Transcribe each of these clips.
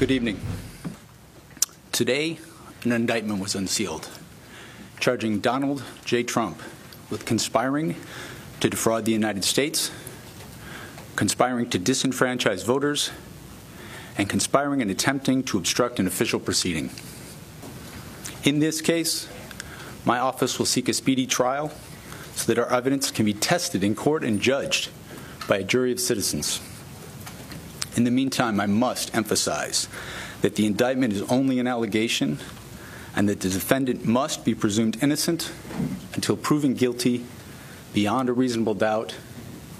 Good evening. Today, an indictment was unsealed charging Donald J. Trump with conspiring to defraud the United States, conspiring to disenfranchise voters, and conspiring and attempting to obstruct an official proceeding. In this case, my office will seek a speedy trial so that our evidence can be tested in court and judged by a jury of citizens. In the meantime, I must emphasize that the indictment is only an allegation and that the defendant must be presumed innocent until proven guilty beyond a reasonable doubt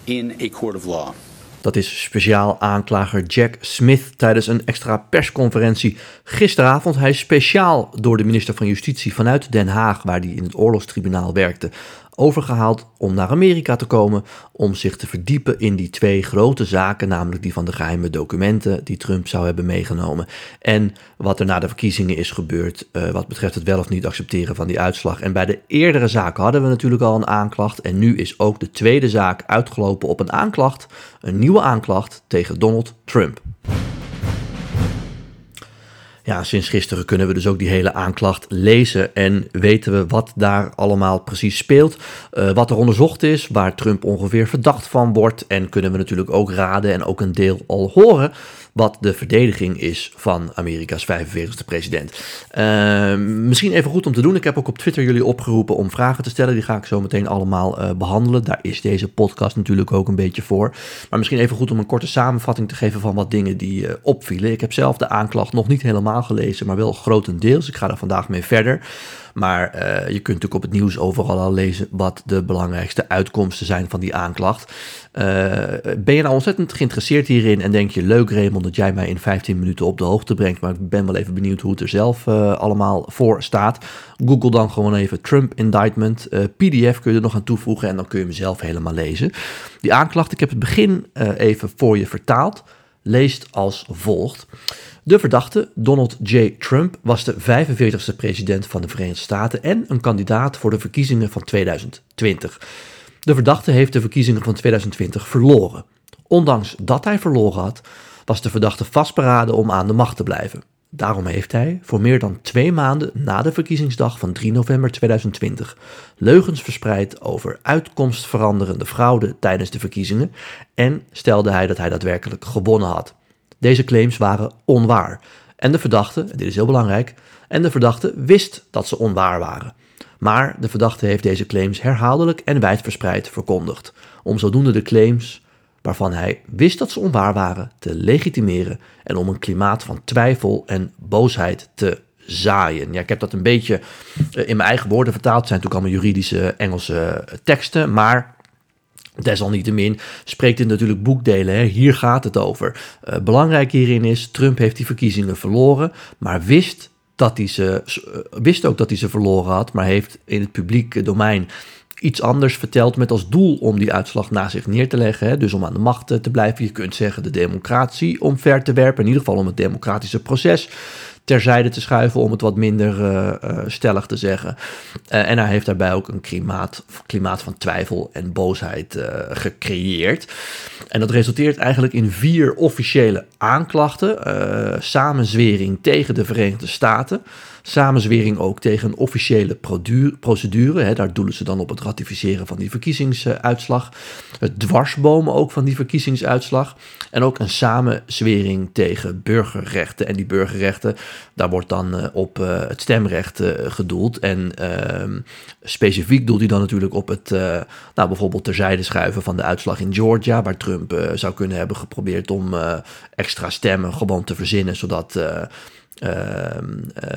in a court of law. Dat is speciaal aanklager Jack Smith tijdens een extra persconferentie gisteravond. Hij is speciaal door de minister van Justitie vanuit Den Haag, waar hij in het oorlogstribunaal werkte, overgehaald om naar Amerika te komen om zich te verdiepen in die twee grote zaken, namelijk die van de geheime documenten die Trump zou hebben meegenomen en wat er na de verkiezingen is gebeurd uh, wat betreft het wel of niet accepteren van die uitslag. En bij de eerdere zaken hadden we natuurlijk al een aanklacht en nu is ook de tweede zaak uitgelopen op een aanklacht, een nieuwe aanklacht tegen Donald Trump. Ja, sinds gisteren kunnen we dus ook die hele aanklacht lezen en weten we wat daar allemaal precies speelt, uh, wat er onderzocht is, waar Trump ongeveer verdacht van wordt en kunnen we natuurlijk ook raden en ook een deel al horen wat de verdediging is van Amerika's 45e president. Uh, misschien even goed om te doen. Ik heb ook op Twitter jullie opgeroepen om vragen te stellen. Die ga ik zo meteen allemaal uh, behandelen. Daar is deze podcast natuurlijk ook een beetje voor. Maar misschien even goed om een korte samenvatting te geven van wat dingen die uh, opvielen. Ik heb zelf de aanklacht nog niet helemaal gelezen, maar wel grotendeels. Ik ga daar vandaag mee verder. Maar uh, je kunt natuurlijk op het nieuws overal al lezen wat de belangrijkste uitkomsten zijn van die aanklacht. Uh, ben je nou ontzettend geïnteresseerd hierin en denk je, leuk Raymond dat jij mij in 15 minuten op de hoogte brengt, maar ik ben wel even benieuwd hoe het er zelf uh, allemaal voor staat. Google dan gewoon even Trump indictment, PDF kun je er nog aan toevoegen en dan kun je hem zelf helemaal lezen. Die aanklacht, ik heb het begin even voor je vertaald, leest als volgt. De verdachte, Donald J. Trump, was de 45ste president van de Verenigde Staten en een kandidaat voor de verkiezingen van 2020. De verdachte heeft de verkiezingen van 2020 verloren. Ondanks dat hij verloren had, was de verdachte vastberaden om aan de macht te blijven. Daarom heeft hij, voor meer dan twee maanden na de verkiezingsdag van 3 november 2020, leugens verspreid over uitkomstveranderende fraude tijdens de verkiezingen en stelde hij dat hij daadwerkelijk gewonnen had. Deze claims waren onwaar. En de verdachte, dit is heel belangrijk, en de verdachte wist dat ze onwaar waren. Maar de verdachte heeft deze claims herhaaldelijk en wijdverspreid verkondigd, om zodoende de claims waarvan hij wist dat ze onwaar waren te legitimeren en om een klimaat van twijfel en boosheid te zaaien. Ja, ik heb dat een beetje eh, in mijn eigen woorden vertaald. Het zijn natuurlijk allemaal juridische Engelse teksten, maar Desalniettemin spreekt dit natuurlijk boekdelen. Hè? Hier gaat het over. Uh, belangrijk hierin is, Trump heeft die verkiezingen verloren, maar wist, dat hij ze, uh, wist ook dat hij ze verloren had, maar heeft in het publieke domein iets anders verteld met als doel om die uitslag na zich neer te leggen. Hè? Dus om aan de macht te blijven. Je kunt zeggen de democratie omver te werpen, in ieder geval om het democratische proces terzijde te schuiven, om het wat minder uh, uh, stellig te zeggen. Uh, en hij heeft daarbij ook een klimaat, klimaat van twijfel en boosheid gecreëerd. En dat resulteert eigenlijk in vier officiële aanklachten: samenzwering tegen de Verenigde Staten. Samenzwering ook tegen officiële procedure. Hè, daar doelen ze dan op het ratificeren van die verkiezingsuitslag. Het dwarsbomen ook van die verkiezingsuitslag. En ook een samenzwering tegen burgerrechten. En die burgerrechten, daar wordt dan uh, op uh, het stemrecht uh, gedoeld. En ehm, specifiek doelt hij dan natuurlijk op het, nou, bijvoorbeeld terzijde schuiven van de uitslag in Georgia. Waar Trump zou kunnen hebben geprobeerd om extra stemmen gewoon te verzinnen. Zodat uh,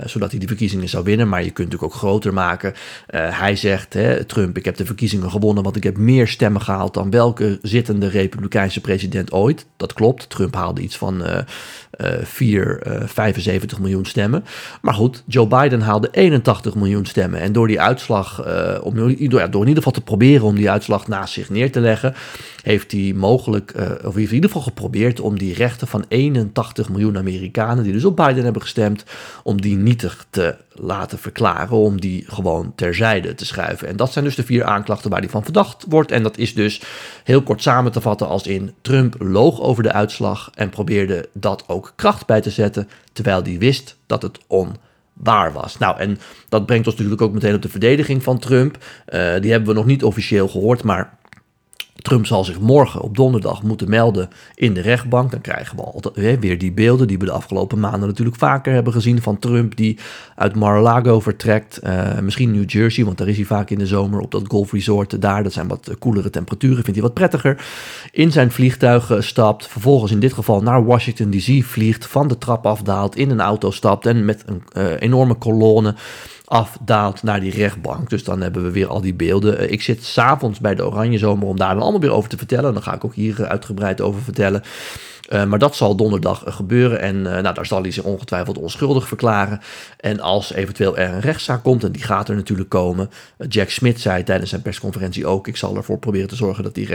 zodat hij die verkiezingen zou winnen. Maar je kunt natuurlijk ook groter maken. Uh, hij zegt, hè, Trump, ik heb de verkiezingen gewonnen, want ik heb meer stemmen gehaald dan welke zittende republikeinse president ooit. Dat klopt. Trump haalde iets van uh, 4, 75 miljoen stemmen. Maar goed, Joe Biden haalde 81 miljoen stemmen. En door die uitslag, eh, door, ja, door in ieder geval te proberen om die uitslag naast zich neer te leggen, heeft hij mogelijk, of in ieder geval geprobeerd om die rechten van 81 miljoen Amerikanen, die dus op Biden hebben gestemd, om die nietig te laten verklaren, om die gewoon terzijde te schuiven. En dat zijn dus de vier aanklachten waar hij van verdacht wordt. En dat is dus heel kort samen te vatten als in Trump loog over de uitslag en probeerde dat ook kracht bij te zetten, terwijl hij wist dat het onwaar was. Nou, en dat brengt ons natuurlijk ook meteen op de verdediging van Trump. Uh, die hebben we nog niet officieel gehoord, maar Trump zal zich morgen op donderdag moeten melden in de rechtbank. Dan krijgen we altijd weer die beelden die we de afgelopen maanden natuurlijk vaker hebben gezien van Trump die uit Mar-a-Lago vertrekt. Uh, misschien New Jersey, want daar is hij vaak in de zomer op dat golfresort daar. Dat zijn wat koelere temperaturen, vindt hij wat prettiger. In zijn vliegtuig stapt, vervolgens in dit geval naar Washington DC vliegt, van de trap afdaalt, in een auto stapt en met een uh, enorme kolonne afdaalt naar die rechtbank. Dus dan hebben we weer al die beelden. Eh, ik zit s'avonds bij de Oranje Zomer om daar dan allemaal weer over te vertellen. Dan ga ik ook hier eh, uitgebreid over vertellen. Uh, maar dat zal donderdag gebeuren en nou, daar zal hij zich ongetwijfeld onschuldig verklaren. En als eventueel er een rechtszaak komt, en die gaat er natuurlijk komen. Jack Smith zei tijdens zijn persconferentie ook: ik zal ervoor proberen te zorgen dat die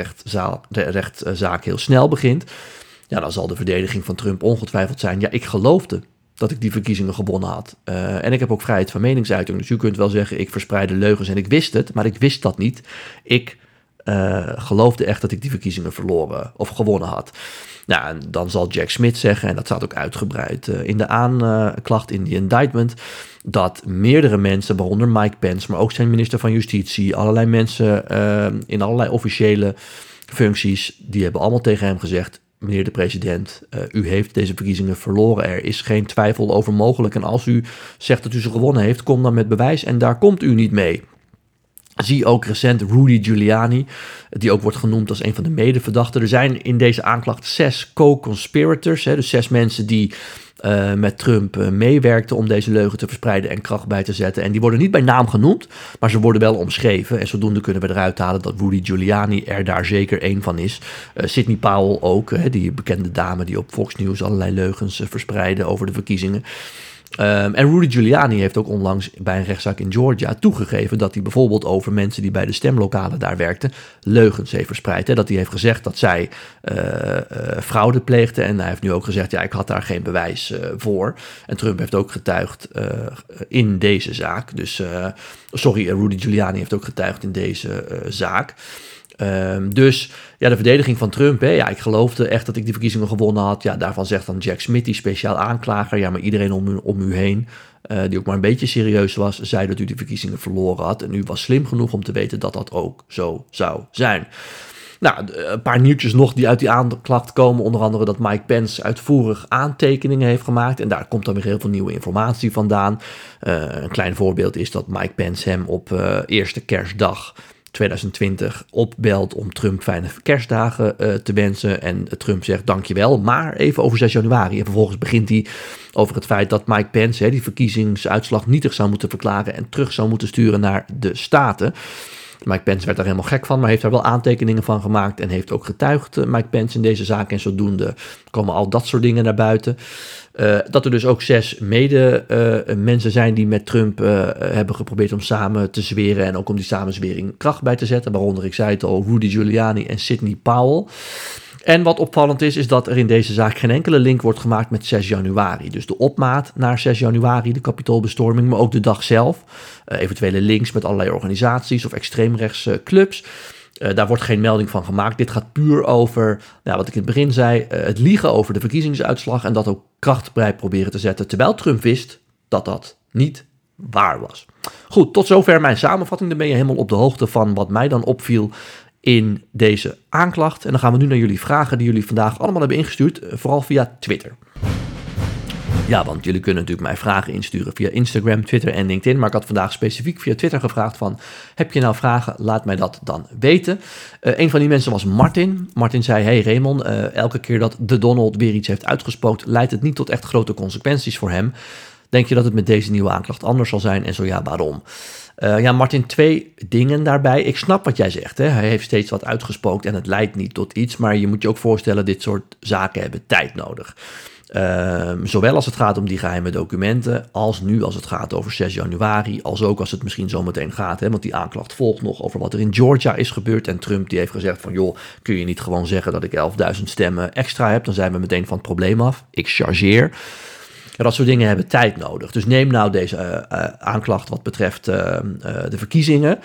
de rechtszaak heel snel begint. Ja, dan zal de verdediging van Trump ongetwijfeld zijn. Ja, ik geloofde dat ik die verkiezingen gewonnen had. Uh, en ik heb ook vrijheid van meningsuiting. Dus u kunt wel zeggen, ik verspreide leugens en ik wist het, maar ik wist dat niet. Ik uh, geloofde echt dat ik die verkiezingen verloren of gewonnen had. Nou, en dan zal Jack Smith zeggen, en dat staat ook uitgebreid uh, in de aanklacht, in die indictment, dat meerdere mensen, waaronder Mike Pence, maar ook zijn minister van Justitie, allerlei mensen in allerlei officiële functies, die hebben allemaal tegen hem gezegd: meneer de president, uh, u heeft deze verkiezingen verloren. Er is geen twijfel over mogelijk. En als u zegt dat u ze gewonnen heeft, kom dan met bewijs. En daar komt u niet mee. Zie ook recent Rudy Giuliani, die ook wordt genoemd als een van de medeverdachten. Er zijn in deze aanklacht zes co-conspirators, dus zes mensen die uh, met Trump uh, meewerkte om deze leugen te verspreiden en kracht bij te zetten. En die worden niet bij naam genoemd, maar ze worden wel omschreven. En zodoende kunnen we eruit halen dat Rudy Giuliani er daar zeker één van is. Uh, Sidney Powell ook, die bekende dame die op Fox News allerlei leugens verspreidde over de verkiezingen. Um, en Rudy Giuliani heeft ook onlangs bij een rechtszaak in Georgia toegegeven dat hij bijvoorbeeld over mensen die bij de stemlokalen daar werkten leugens heeft verspreid. Hè? Dat hij heeft gezegd dat zij uh, fraude pleegden en hij heeft nu ook gezegd ja ik had daar geen bewijs uh, voor. En Trump heeft ook getuigd in deze zaak. Dus sorry, Rudy Giuliani heeft ook getuigd in deze zaak. Um, dus ja, de verdediging van Trump, hè, ja, ik geloofde echt dat ik die verkiezingen gewonnen had. Ja, daarvan zegt dan Jack Smith, die speciaal aanklager, ja, maar iedereen om u, om u heen, uh, die ook maar een beetje serieus was, zei dat u die verkiezingen verloren had. En u was slim genoeg om te weten dat dat ook zo zou zijn. Nou, een paar nieuwtjes nog die uit die aanklacht komen. Onder andere dat Mike Pence uitvoerig aantekeningen heeft gemaakt. En daar komt dan weer heel veel nieuwe informatie vandaan. Uh, een klein voorbeeld is dat Mike Pence hem op uh, eerste kerstdag 2020 opbelt om Trump fijne kerstdagen uh, te wensen. En Trump zegt dankjewel, maar even over 6 januari. En vervolgens begint hij over het feit dat Mike Pence hè, die verkiezingsuitslag nietig zou moeten verklaren en terug zou moeten sturen naar de Staten. Mike Pence werd daar helemaal gek van, maar heeft daar wel aantekeningen van gemaakt en heeft ook getuigd, uh, Mike Pence, in deze zaak. En zodoende komen al dat soort dingen naar buiten. Uh, dat er dus ook zes mede-mensen uh, zijn die met Trump hebben geprobeerd om samen te zweren en ook om die samenzwering kracht bij te zetten. Waaronder, ik zei het al, Rudy Giuliani en Sidney Powell. En wat opvallend is, is dat er in deze zaak geen enkele link wordt gemaakt met 6 januari. Dus de opmaat naar 6 januari, de kapitoolbestorming, maar ook de dag zelf. eventuele links met allerlei organisaties of extreemrechtse clubs. Uh, daar wordt geen melding van gemaakt. Dit gaat puur over, nou, wat ik in het begin zei, uh, het liegen over de verkiezingsuitslag en dat ook kracht bij proberen te zetten, terwijl Trump wist dat dat niet waar was. Goed, tot zover mijn samenvatting. Dan ben je helemaal op de hoogte van wat mij dan opviel in deze aanklacht. En dan gaan we nu naar jullie vragen die jullie vandaag allemaal hebben ingestuurd, uh, vooral via Twitter. Ja, want jullie kunnen natuurlijk mij vragen insturen via Instagram, Twitter en LinkedIn. Maar ik had vandaag specifiek via Twitter gevraagd van, heb je nou vragen? Laat mij dat dan weten. Uh, een van die mensen was Martin. Martin zei, hey Raymond, uh, elke keer dat de Donald weer iets heeft uitgespookt, leidt het niet tot echt grote consequenties voor hem. Denk je dat het met deze nieuwe aanklacht anders zal zijn? En zo ja, waarom? Uh, ja, Martin, twee dingen daarbij. Ik snap wat jij zegt. Hè? Hij heeft steeds wat uitgespookt en het leidt niet tot iets. Maar je moet je ook voorstellen, dit soort zaken hebben tijd nodig. Uh, zowel als het gaat om die geheime documenten, als nu als het gaat over 6 januari, als ook als het misschien zometeen gaat, hè, want die aanklacht volgt nog over wat er in Georgia is gebeurd. En Trump die heeft gezegd van joh, kun je niet gewoon zeggen dat ik 11.000 stemmen extra heb, dan zijn we meteen van het probleem af. Ik chargeer. Dat soort dingen hebben tijd nodig. Dus neem nou deze aanklacht wat betreft de verkiezingen.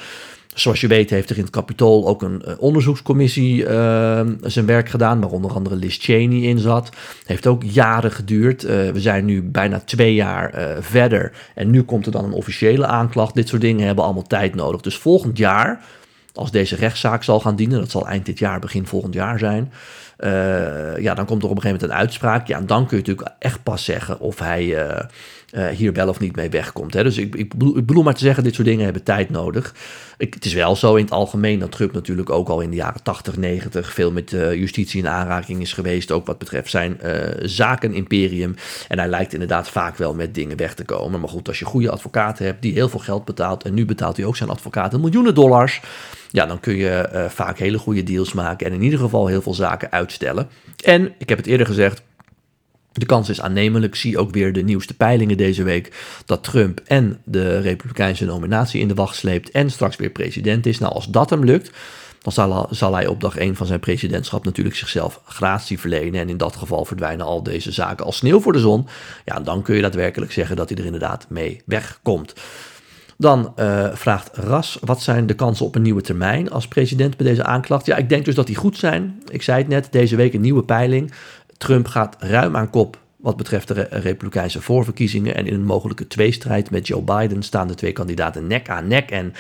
Zoals je weet heeft er in het Capitool ook een onderzoekscommissie zijn werk gedaan, waar onder andere Liz Cheney in zat. Heeft ook jaren geduurd. we zijn nu bijna twee jaar verder en nu komt er dan een officiële aanklacht. Dit soort dingen hebben allemaal tijd nodig. Dus volgend jaar, als deze rechtszaak zal gaan dienen, dat zal eind dit jaar, begin volgend jaar zijn, ja, dan komt er op een gegeven moment een uitspraak. Ja, dan kun je natuurlijk echt pas zeggen of hij uh, uh, hier wel of niet mee wegkomt. Hè. Dus ik, ik, bedoel, maar te zeggen, dit soort dingen hebben tijd nodig. Ik, het is wel zo in het algemeen dat Trump natuurlijk ook al in de jaren 80, 90 veel met justitie in aanraking is geweest. Ook wat betreft zijn zakenimperium. En hij lijkt inderdaad vaak wel met dingen weg te komen. Maar goed, als je goede advocaten hebt die heel veel geld betaalt. En nu betaalt hij ook zijn advocaten miljoenen dollars ja, dan kun je uh, vaak hele goede deals maken en in ieder geval heel veel zaken uitstellen. En ik heb het eerder gezegd, de kans is aannemelijk, zie ook weer de nieuwste peilingen deze week, dat Trump en de Republikeinse nominatie in de wacht sleept en straks weer president is. Nou, als dat hem lukt, dan zal, hij op dag 1 van zijn presidentschap natuurlijk zichzelf gratie verlenen. En in dat geval verdwijnen al deze zaken als sneeuw voor de zon. Ja, dan kun je daadwerkelijk zeggen dat hij er inderdaad mee wegkomt. Dan uh, vraagt Ras, wat zijn de kansen op een nieuwe termijn als president bij deze aanklacht? Ja, ik denk dus dat die goed zijn. Ik zei het net, deze week een nieuwe peiling. Trump gaat ruim aan kop wat betreft de Republikeinse voorverkiezingen. En in een mogelijke tweestrijd met Joe Biden staan de twee kandidaten nek aan nek. En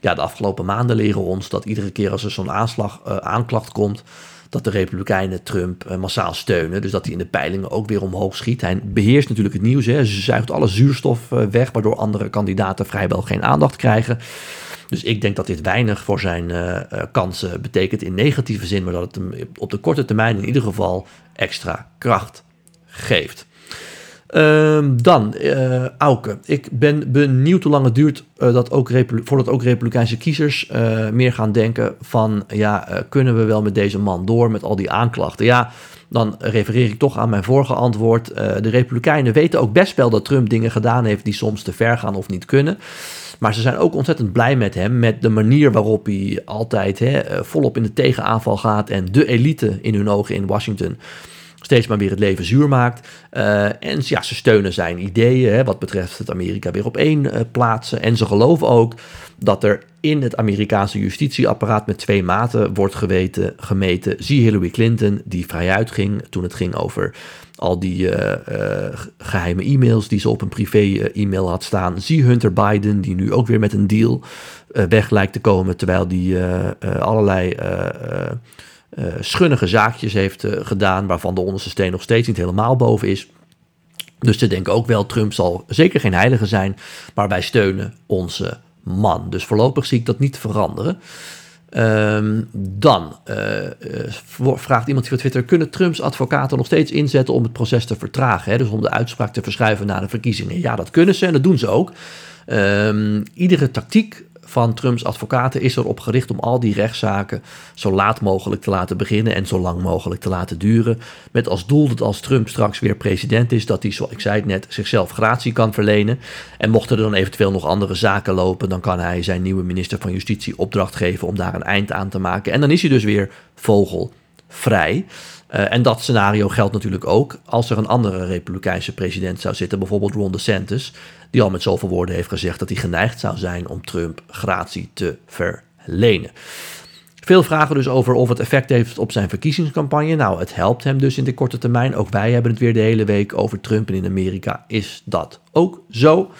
ja, de afgelopen maanden leren ons dat iedere keer als er zo'n aanslag, uh, aanklacht komt dat de Republikeinen Trump uh, massaal steunen. Dus dat hij in de peilingen ook weer omhoog schiet. Hij beheerst natuurlijk het nieuws. Hè. Zuigt alle zuurstof uh, weg, waardoor andere kandidaten vrijwel geen aandacht krijgen. Dus ik denk dat dit weinig voor zijn kansen betekent in negatieve zin, maar dat het hem op de korte termijn in ieder geval extra kracht geeft. Ehm, dan, uh, Auke. Ik ben benieuwd hoe lang het duurt uh, dat ook voordat ook Republikeinse kiezers uh, meer gaan denken van... ja, kunnen we wel met deze man door met al die aanklachten? Ja, dan refereer ik toch aan mijn vorige antwoord. de Republikeinen weten ook best wel dat Trump dingen gedaan heeft die soms te ver gaan of niet kunnen. Maar ze zijn ook ontzettend blij met hem, met de manier waarop hij altijd hè, volop in de tegenaanval gaat... en de elite in hun ogen in Washington steeds maar weer het leven zuur maakt. Uh, en ja, ze steunen zijn ideeën hè, wat betreft het Amerika weer op één plaatsen. En ze geloven ook dat er in het Amerikaanse justitieapparaat met twee maten wordt geweten, gemeten. Zie Hillary Clinton, die vrijuit ging toen het ging over al die uh, geheime e-mails die ze op een privé-e-mail had staan. Zie Hunter Biden, die nu ook weer met een deal weg lijkt te komen, terwijl die allerlei schunnige zaakjes heeft gedaan, waarvan de onderste steen nog steeds niet helemaal boven is. Dus ze denken ook wel, Trump zal zeker geen heilige zijn, maar wij steunen onze man. Dus voorlopig zie ik dat niet veranderen. Um, dan uh, vraagt iemand via Twitter: kunnen Trumps advocaten nog steeds inzetten om het proces te vertragen? Hè? Dus om de uitspraak te verschuiven na de verkiezingen. Ja, dat kunnen ze en dat doen ze ook. Um, iedere tactiek van Trumps advocaten is erop gericht om al die rechtszaken zo laat mogelijk te laten beginnen en zo lang mogelijk te laten duren. Met als doel dat als Trump straks weer president is, dat hij, zoals ik zei het net, zichzelf gratie kan verlenen. En mochten er dan eventueel nog andere zaken lopen, dan kan hij zijn nieuwe minister van Justitie opdracht geven om daar een eind aan te maken. En dan is hij dus weer vogelvrij. Uh, en dat scenario geldt natuurlijk ook als er een andere Republikeinse president zou zitten, bijvoorbeeld Ron DeSantis, die al met zoveel woorden heeft gezegd dat hij geneigd zou zijn om Trump gratie te verlenen. Veel vragen dus over of het effect heeft op zijn verkiezingscampagne. Nou, het helpt hem dus in de korte termijn. Ook wij hebben het weer de hele week over Trump en in Amerika is dat ook zo.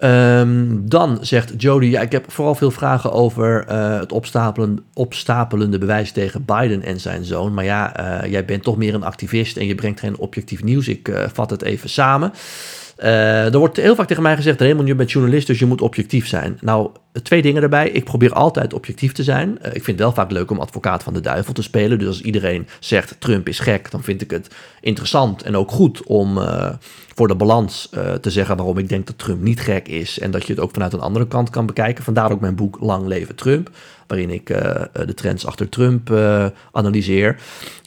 Um, dan zegt Jody, ja, ik heb vooral veel vragen over uh, het opstapelen, opstapelende bewijs tegen Biden en zijn zoon. Maar ja, uh, jij bent toch meer een activist en je brengt geen objectief nieuws. Ik uh, vat het even samen. Er wordt heel vaak tegen mij gezegd, Raymond, je bent journalist, dus je moet objectief zijn. Nou, twee dingen daarbij. Ik probeer altijd objectief te zijn. ik vind het wel vaak leuk om advocaat van de duivel te spelen. Dus als iedereen zegt Trump is gek, dan vind ik het interessant en ook goed om voor de balans uh, te zeggen waarom ik denk dat Trump niet gek is. En dat je het ook vanuit een andere kant kan bekijken. Vandaar ook mijn boek Lang Leven Trump. Waarin ik uh, de trends achter Trump uh, analyseer.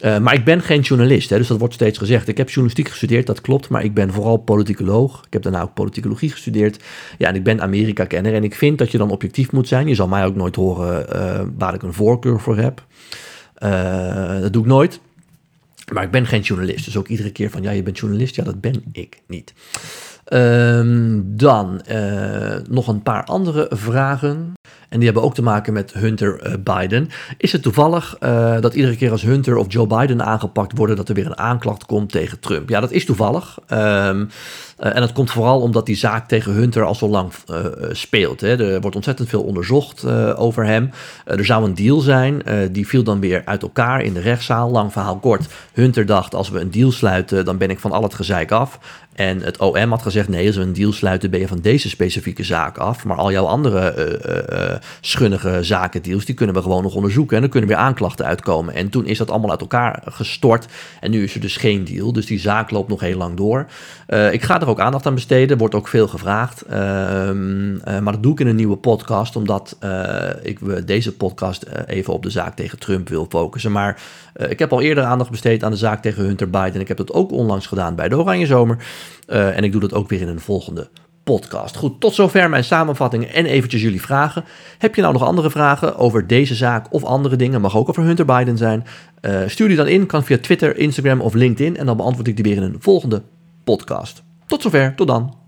maar ik ben geen journalist, hè, dus dat wordt steeds gezegd. Ik heb journalistiek gestudeerd, dat klopt. Maar ik ben vooral politicoloog. Ik heb daarna ook politicologie gestudeerd. Ja, en ik ben Amerika-kenner. En ik vind dat je dan objectief moet zijn. Je zal mij ook nooit horen waar ik een voorkeur voor heb. dat doe ik nooit. Maar ik ben geen journalist. Dus ook iedere keer van ja, je bent journalist. Ja, dat ben ik niet. Ehm, dan uh, nog een paar andere vragen. En die hebben ook te maken met Hunter uh, Biden. Is het toevallig uh, dat iedere keer als Hunter of Joe Biden aangepakt worden, dat er weer een aanklacht komt tegen Trump? Ja, dat is toevallig. Um, en dat komt vooral omdat die zaak tegen Hunter al zo lang speelt. Hè. Er wordt ontzettend veel onderzocht over hem. er zou een deal zijn. die viel dan weer uit elkaar in de rechtszaal. Lang verhaal kort. Hunter dacht: als we een deal sluiten, dan ben ik van al het gezeik af. En het OM had gezegd: nee, als we een deal sluiten, ben je van deze specifieke zaak af. Maar al jouw andere uh, schunnige zakendeals, die kunnen we gewoon nog onderzoeken. En dan kunnen weer aanklachten uitkomen. En toen is dat allemaal uit elkaar gestort. En nu is er dus geen deal. Dus die zaak loopt nog heel lang door. Uh, ik ga er ook aandacht aan besteden. Wordt ook veel gevraagd. Ehm, maar dat doe ik in een nieuwe podcast, omdat ik deze podcast even op de zaak tegen Trump wil focussen. Maar ik heb al eerder aandacht besteed aan de zaak tegen Hunter Biden. Ik heb dat ook onlangs gedaan bij de Oranje Zomer. En ik doe dat ook weer in een volgende podcast. Goed, tot zover mijn samenvattingen en eventjes jullie vragen. Heb je nou nog andere vragen over deze zaak of andere dingen? Mag ook over Hunter Biden zijn. Stuur die dan in, kan via Twitter, Instagram of LinkedIn. En dan beantwoord ik die weer in een volgende podcast. Tot zover, tot dan.